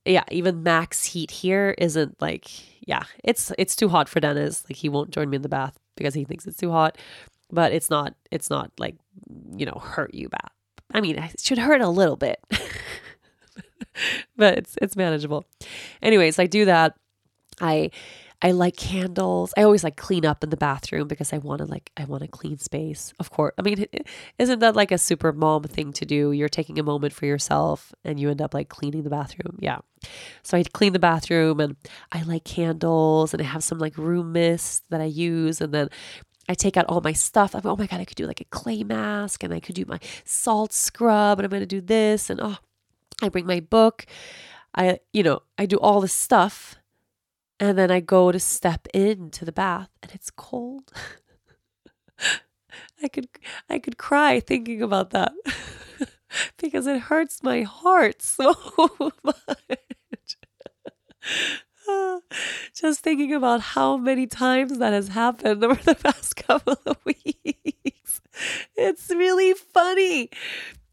yeah, even max heat here isn't like yeah, it's it's too hot for Dennis. Like he won't join me in the bath because he thinks it's too hot. But it's not it's not like you know hurt you bad. I mean, it should hurt a little bit, but it's it's manageable. Anyways, I do that. I I like candles. I always like clean up in the bathroom because I want to like I want a clean space. Of course. I mean, isn't that like a super mom thing to do? You're taking a moment for yourself and you end up like cleaning the bathroom. Yeah. So I clean the bathroom and I like candles and I have some like room mist that I use and then I take out all my stuff. I'm oh my god, I could do like a clay mask and I could do my salt scrub and I'm going to do this and oh, I bring my book. I you know, I do all this stuff and then I go to step into the bath and it's cold. I could I could cry thinking about that because it hurts my heart so much. Just thinking about how many times that has happened over the past couple of weeks. It's really funny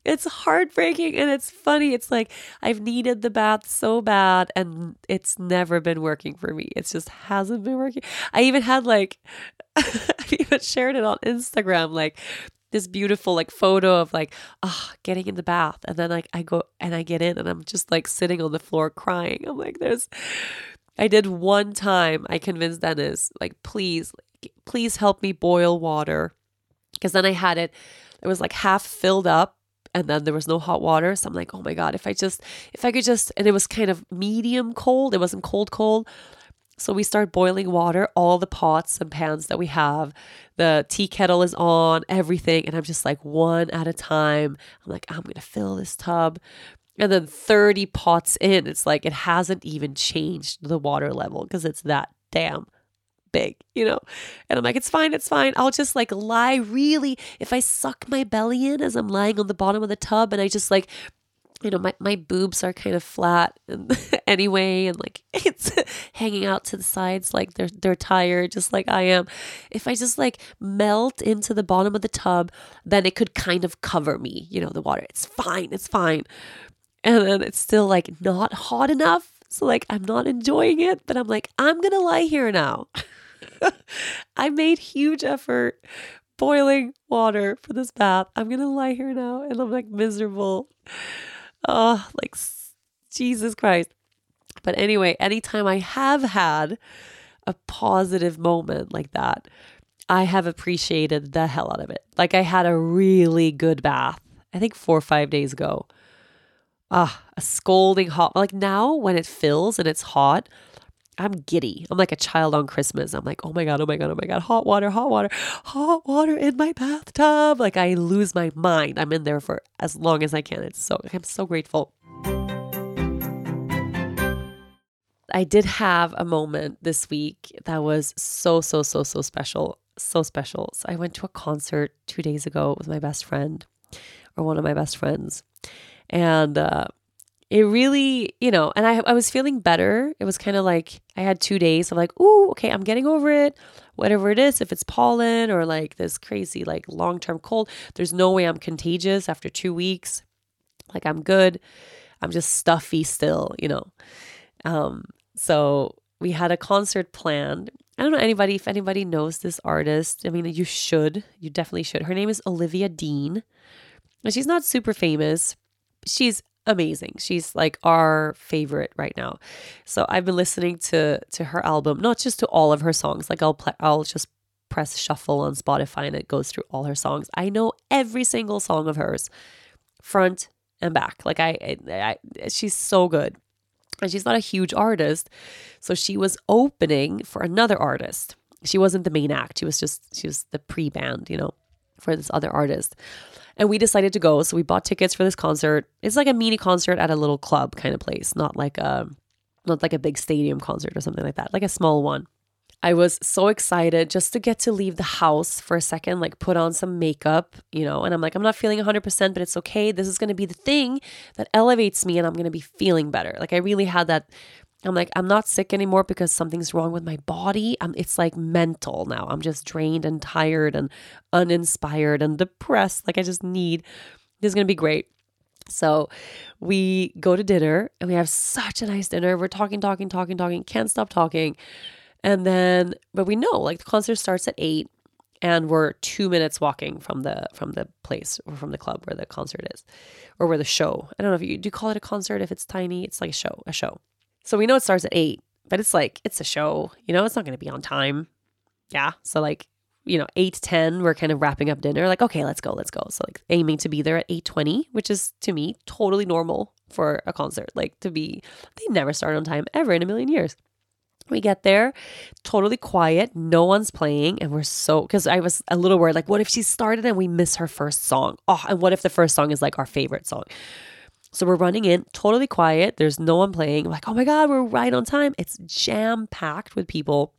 it's heartbreaking and it's funny. It's like I've needed the bath so bad and it's never been working for me. It just hasn't been working. I even had like, I even shared it on Instagram, like this beautiful like photo of like, ah, oh, getting in the bath. And then like I go and I get in and I'm just like sitting on the floor crying. I'm like, there's, I did one time, I convinced Dennis, like, please, please help me boil water. Because then I had it, it was like half filled up and then there was no hot water. So I'm like, oh my God, if I just, if I could just, and it was kind of medium cold, it wasn't cold, cold. So we start boiling water, all the pots and pans that we have. The tea kettle is on, everything. And I'm just like one at a time. I'm like, I'm going to fill this tub. And then 30 pots in, it's like it hasn't even changed the water level because it's that damn big, you know? And I'm like, it's fine, it's fine. I'll just like lie really, if I suck my belly in as I'm lying on the bottom of the tub and I just like, you know, my, my boobs are kind of flat and anyway, and like it's hanging out to the sides like they're they're tired, just like I am. If I just like melt into the bottom of the tub, then it could kind of cover me, you know, the water. It's fine, it's fine. And then it's still like not hot enough. So like I'm not enjoying it, but I'm like, I'm gonna lie here now. I made huge effort boiling water for this bath. I'm gonna lie here now and I'm like miserable. Oh, like Jesus Christ. But anyway, anytime I have had a positive moment like that, I have appreciated the hell out of it. Like I had a really good bath, I think four or five days ago. Ah, a scalding hot. Like now when it fills and it's hot, I'm giddy. I'm like a child on Christmas. I'm like, oh my God, oh my God, oh my God, hot water, hot water, hot water in my bathtub. Like I lose my mind. I'm in there for as long as I can. It's so, I'm so grateful. I did have a moment this week that was so, so, so, so special. So special. So I went to a concert two days ago with my best friend or one of my best friends. And uh, it really, you know, and I, I was feeling better. It was kind of like I had two days of like, ooh, okay, I'm getting over it. Whatever it is, if it's pollen or like this crazy, like long term cold, there's no way I'm contagious after two weeks. Like I'm good. I'm just stuffy still, you know. Um, so we had a concert planned. I don't know anybody if anybody knows this artist. I mean, you should. You definitely should. Her name is Olivia Dean. She's not super famous. She's amazing. She's like our favorite right now. So I've been listening to to her album, not just to all of her songs. Like I'll play, I'll just press shuffle on Spotify and it goes through all her songs. I know every single song of hers, front and back. Like I, I, I she's so good. And she's not a huge artist, so she was opening for another artist. She wasn't the main act. She was just she was the pre-band, you know, for this other artist. And we decided to go. So we bought tickets for this concert. It's like a mini concert at a little club kind of place, not like a not like a big stadium concert or something like that, like a small one. I was so excited just to get to leave the house for a second, like put on some makeup, you know, and I'm like, I'm not feeling 100%, but it's okay. This is going to be the thing that elevates me and I'm going to be feeling better. Like, I really had that I'm like, I'm not sick anymore because something's wrong with my body. I'm, it's like mental now. I'm just drained and tired and uninspired and depressed. Like, I just need, this is going to be great. So we go to dinner and we have such a nice dinner. We're talking, talking, talking, talking, can't stop talking. And then, but we know like the concert starts at eight and we're two minutes walking from the from the place or from the club where the concert is or where the show i don't know if you do you call it a concert if it's tiny it's like a show a show so we know it starts at eight, but it's like it's a show, you know, it's not going to be on time. Yeah. So like, you know, 8 10 we're kind of wrapping up dinner like, okay, let's go, let's go. So like aiming to be there at 8:20, which is to me totally normal for a concert. Like to be they never start on time ever in a million years. We get there, totally quiet, no one's playing, and we're so because I was a little worried, like, what if she started and we miss her first song? Oh, and what if the first song is like our favorite song? So we're running in, totally quiet. There's no one playing. I'm like, oh my God, we're right on time. It's jam packed with people.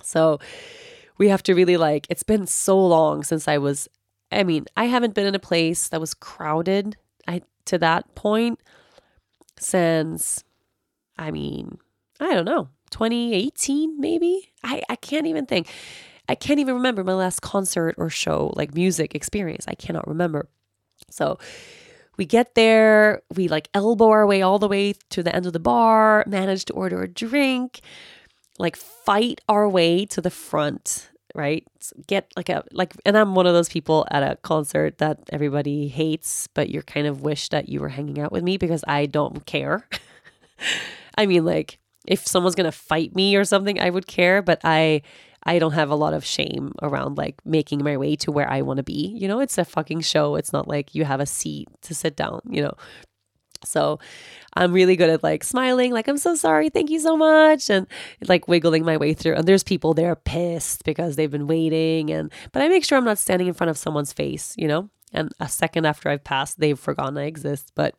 So we have to really like, it's been so long since I was, I mean, I haven't been in a place that was crowded I, to that point since, I mean, I don't know, 2018 maybe I, I can't even think i can't even remember my last concert or show like music experience i cannot remember so we get there we like elbow our way all the way to the end of the bar manage to order a drink like fight our way to the front right? Get like a like and i'm one of those people at a concert that everybody hates but you're kind of wish that you were hanging out with me because i don't care. I mean like if someone's going to fight me or something, I would care, but I I don't have a lot of shame around like making my way to where I want to be. You know, it's a fucking show. It's not like you have a seat to sit down, you know. So I'm really good at like smiling, like, I'm so sorry, thank you so much. And like wiggling my way through. And there's people there pissed because they've been waiting. And, but I make sure I'm not standing in front of someone's face, you know? And a second after I've passed, they've forgotten I exist. But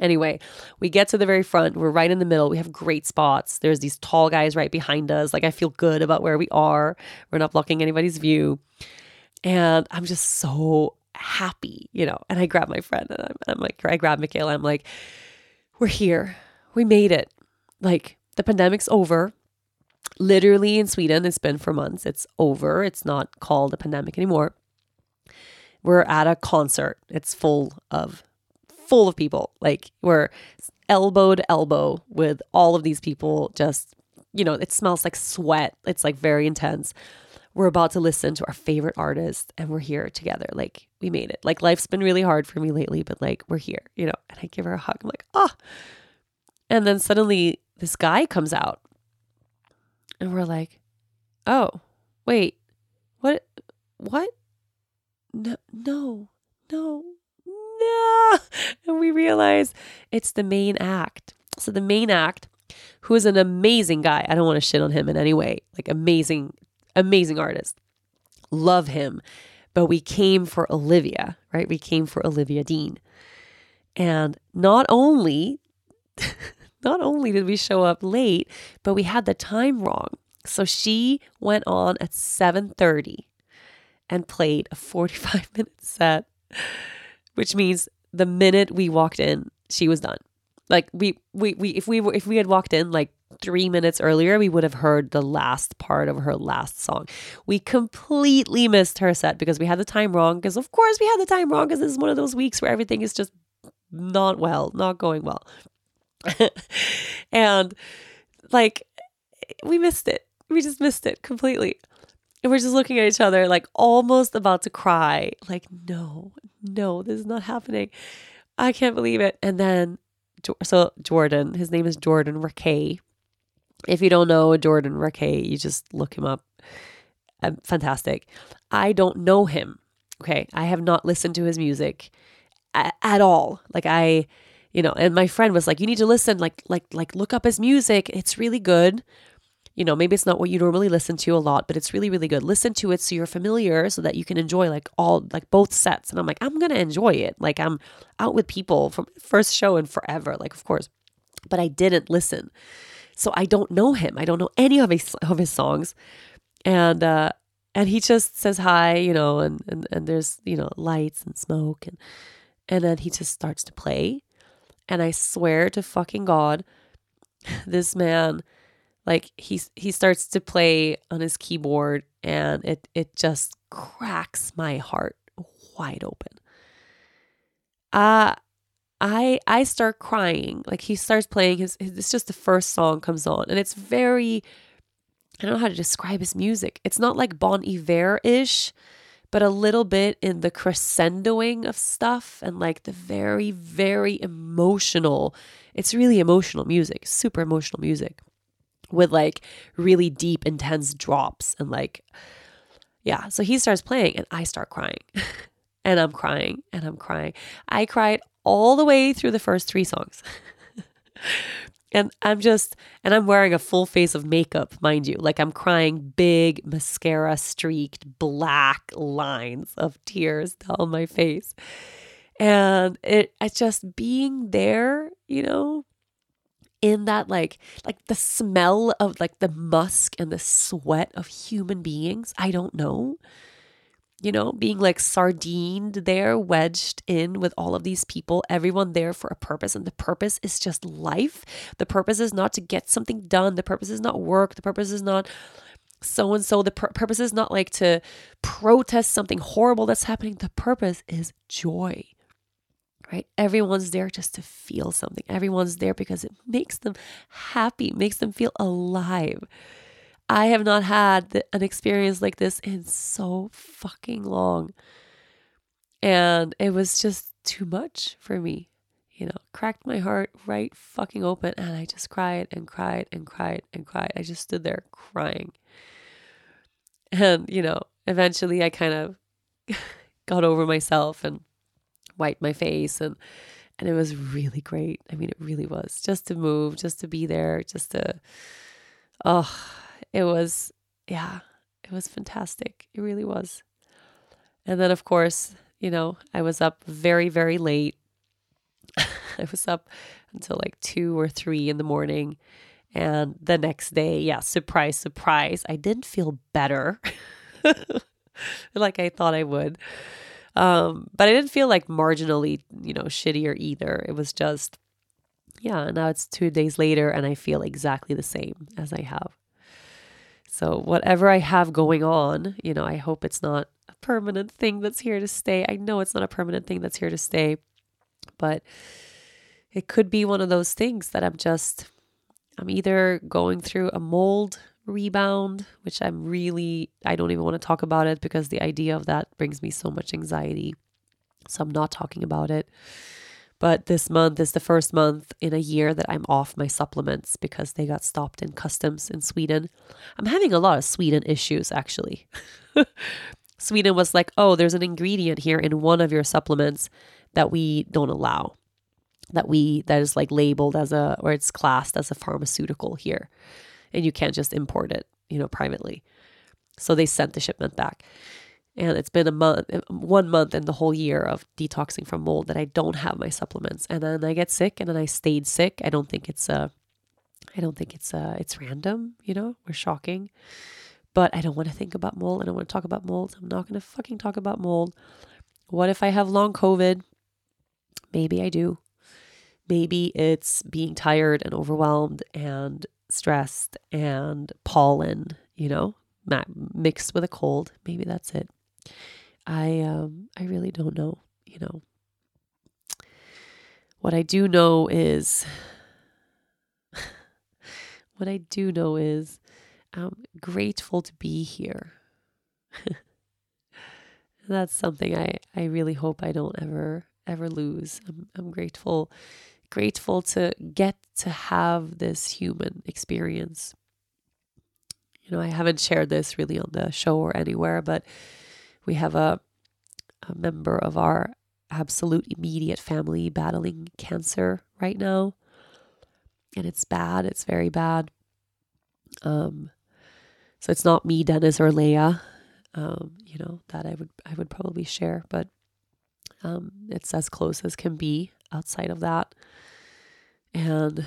Anyway, we get to the very front. We're right in the middle. We have great spots. There's these tall guys right behind us. Like, I feel good about where we are. We're not blocking anybody's view. And I'm just so happy, you know. And I grab my friend and I'm, I'm like, I grab Michaela. I'm like, we're here. We made it. Like, the pandemic's over. Literally in Sweden, it's been for months. It's over. It's not called a pandemic anymore. We're at a concert. It's full of full of people. Like we're elbow to elbow with all of these people. Just, you know, it smells like sweat. It's like very intense. We're about to listen to our favorite artist and we're here together. Like we made it. Like life's been really hard for me lately, but like we're here, you know. And I give her a hug. I'm like, ah. Oh. And then suddenly this guy comes out and we're like, oh, wait, what? What? No, no, no, no. And we realize it's the main act. So the main act, who is an amazing guy. I don't want to shit on him in any way. Like amazing, amazing artist. Love him. But we came for Olivia, right? We came for Olivia Dean. And not only not only did we show up late, but we had the time wrong. So she went on at 7:30 and played a 45 minute set which means the minute we walked in, she was done. Like we we we if we were if we had walked in like 3 minutes earlier, we would have heard the last part of her last song. We completely missed her set because we had the time wrong because of course we had the time wrong because this is one of those weeks where everything is just not well, not going well. and like we missed it. We just missed it completely. And we're just looking at each other, like almost about to cry. Like, no, no, this is not happening. I can't believe it. And then, so Jordan, his name is Jordan Rakei. If you don't know Jordan Rakei, you just look him up. Um, fantastic. I don't know him. Okay. I have not listened to his music at all. Like, I, you know, and my friend was like, you need to listen, like, like, like, look up his music. It's really good you know, maybe it's not what you normally listen to a lot, but it's really, really good. Listen to it so you're familiar so that you can enjoy like all, like both sets. And I'm like, I'm going to enjoy it. Like I'm out with people from first show and forever, like, of course. But I didn't listen. So I don't know him. I don't know any of his, of his songs. And, uh, and he just says hi, you know, and, and, and there's, you know, lights and smoke and, and then he just starts to play. And I swear to fucking God, this man like he he starts to play on his keyboard and it it just cracks my heart wide open. Uh I I start crying. Like he starts playing his, his it's just the first song comes on and it's very I don't know how to describe his music. It's not like Bon Iver-ish, but a little bit in the crescendoing of stuff and like the very very emotional. It's really emotional music, super emotional music. With like really deep, intense drops and like, yeah. So he starts playing and I start crying and I'm crying and I'm crying. I cried all the way through the first three songs. and I'm just, and I'm wearing a full face of makeup, mind you. Like I'm crying big, mascara streaked, black lines of tears down my face. And it, it's just being there, you know, in that like like the smell of like the musk and the sweat of human beings i don't know. You know being like sardined there wedged in with all of these people everyone there for a purpose and the purpose is just life. The purpose is not to get something done. The purpose is not work. The purpose is not so and so the pur- purpose is not like to protest something horrible that's happening. The purpose is joy right? Everyone's there just to feel something. Everyone's there because it makes them happy, makes them feel alive. I have not had the, an experience like this in so fucking long. And it was just too much for me, you know, cracked my heart right fucking open. And I just cried and cried and cried and cried. I just stood there crying. And, you know, eventually I kind of got over myself and wiped my face and and it was really great. I mean, it really was just to move, just to be there, just to, oh, it was, yeah, it was fantastic. It really was. And then, of course, you know, I was up very, very late. I was up until like two or three in the morning. And the next day, yeah, surprise, surprise, I didn't feel better like I thought I would. Um, but I didn't feel like marginally, you know, shittier either. It was just, yeah, now it's two days later and I feel exactly the same as I have. So, whatever I have going on, you know, I hope it's not a permanent thing that's here to stay. I know it's not a permanent thing that's here to stay, but it could be one of those things that I'm just, I'm either going through a mold rebound, which I'm really, I don't even want to talk about it because the idea of that brings me so much anxiety. So I'm not talking about it. But this month is the first month in a year that I'm off my supplements because they got stopped in customs in Sweden. I'm having a lot of Sweden issues actually. Sweden was like, oh, there's an ingredient here in one of your supplements that we don't allow. That we, that is like labeled as a, or it's classed as a pharmaceutical here and you can't just import it, you know, privately. So they sent the shipment back. And it's been a month, one month in the whole year of detoxing from mold that I don't have my supplements. And then I get sick and then I stayed sick. I don't think it's uh I don't think it's uh it's random, you know, we're shocking. But I don't want to think about mold. I don't want to talk about mold. I'm not gonna fucking talk about mold. What if I have long COVID? Maybe I do. Maybe it's being tired and overwhelmed and stressed and pollen, you know, mixed with a cold. Maybe that's it. I um I really don't know, you know. What I do know is what I do know is I'm grateful to be here. that's something I, I really hope I don't ever ever lose. I'm I'm grateful grateful to get to have this human experience. You know, I haven't shared this really on the show or anywhere, but we have a, a member of our absolute immediate family battling cancer right now. And it's bad, it's very bad. Um, so it's not me, Dennis, or Lea. Um, you know, that I would I would probably share, but um, it's as close as can be outside of that. And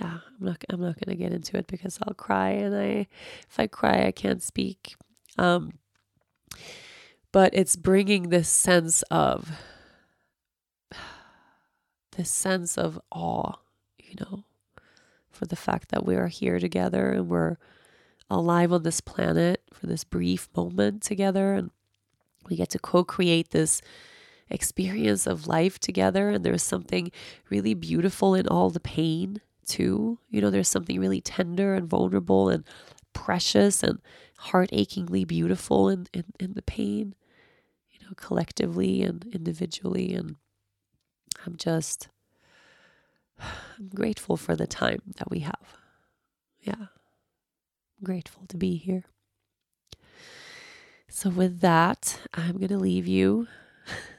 yeah, I'm not I'm not to get into it because I'll cry and I if I cry I can't speak. Um but it's bringing this sense of this sense of awe, you know, for the fact that we are here together and we're alive on this planet for this brief moment together and we get to co-create this experience of life together. And there's something really beautiful in all the pain, too. You know, there's something really tender and vulnerable and precious and heart achingly beautiful in, in, in the pain, you know, collectively and individually. And I'm just, I'm grateful for the time that we have. Yeah. I'm grateful to be here. So, with that, I'm going to leave you.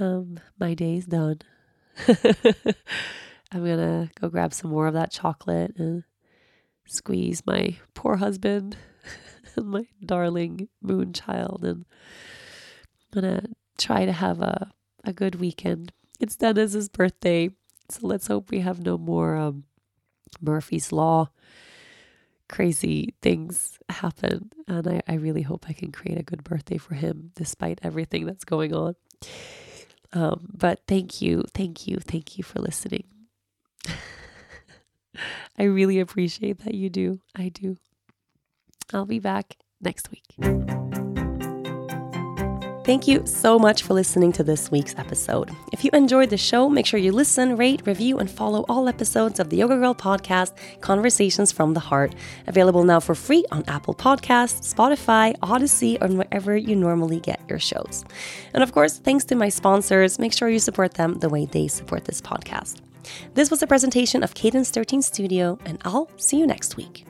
um, my day's done. I'm to go grab some more of that chocolate and squeeze my poor husband and my darling moon child. And I'm to try to have a, a good weekend. It's Dennis's birthday. So let's hope we have no more um, Murphy's Law crazy things happen. And I, I really hope I can create a good birthday for him despite everything that's going on. Um, but thank you, thank you, thank you for listening. I really appreciate that you do. I do. I'll be back next week. Thank you so much for listening to this week's episode. If you enjoyed the show, make sure you listen, rate, review, and follow all episodes of the Yoga Girl podcast, Conversations from the Heart. Available now for free on Apple Podcasts, Spotify, Odyssey, or wherever you normally get your shows. And of course, thanks to my sponsors, make sure you support them the way they support this podcast. This was a presentation of Cadence 13 Studio, and I'll see you next week.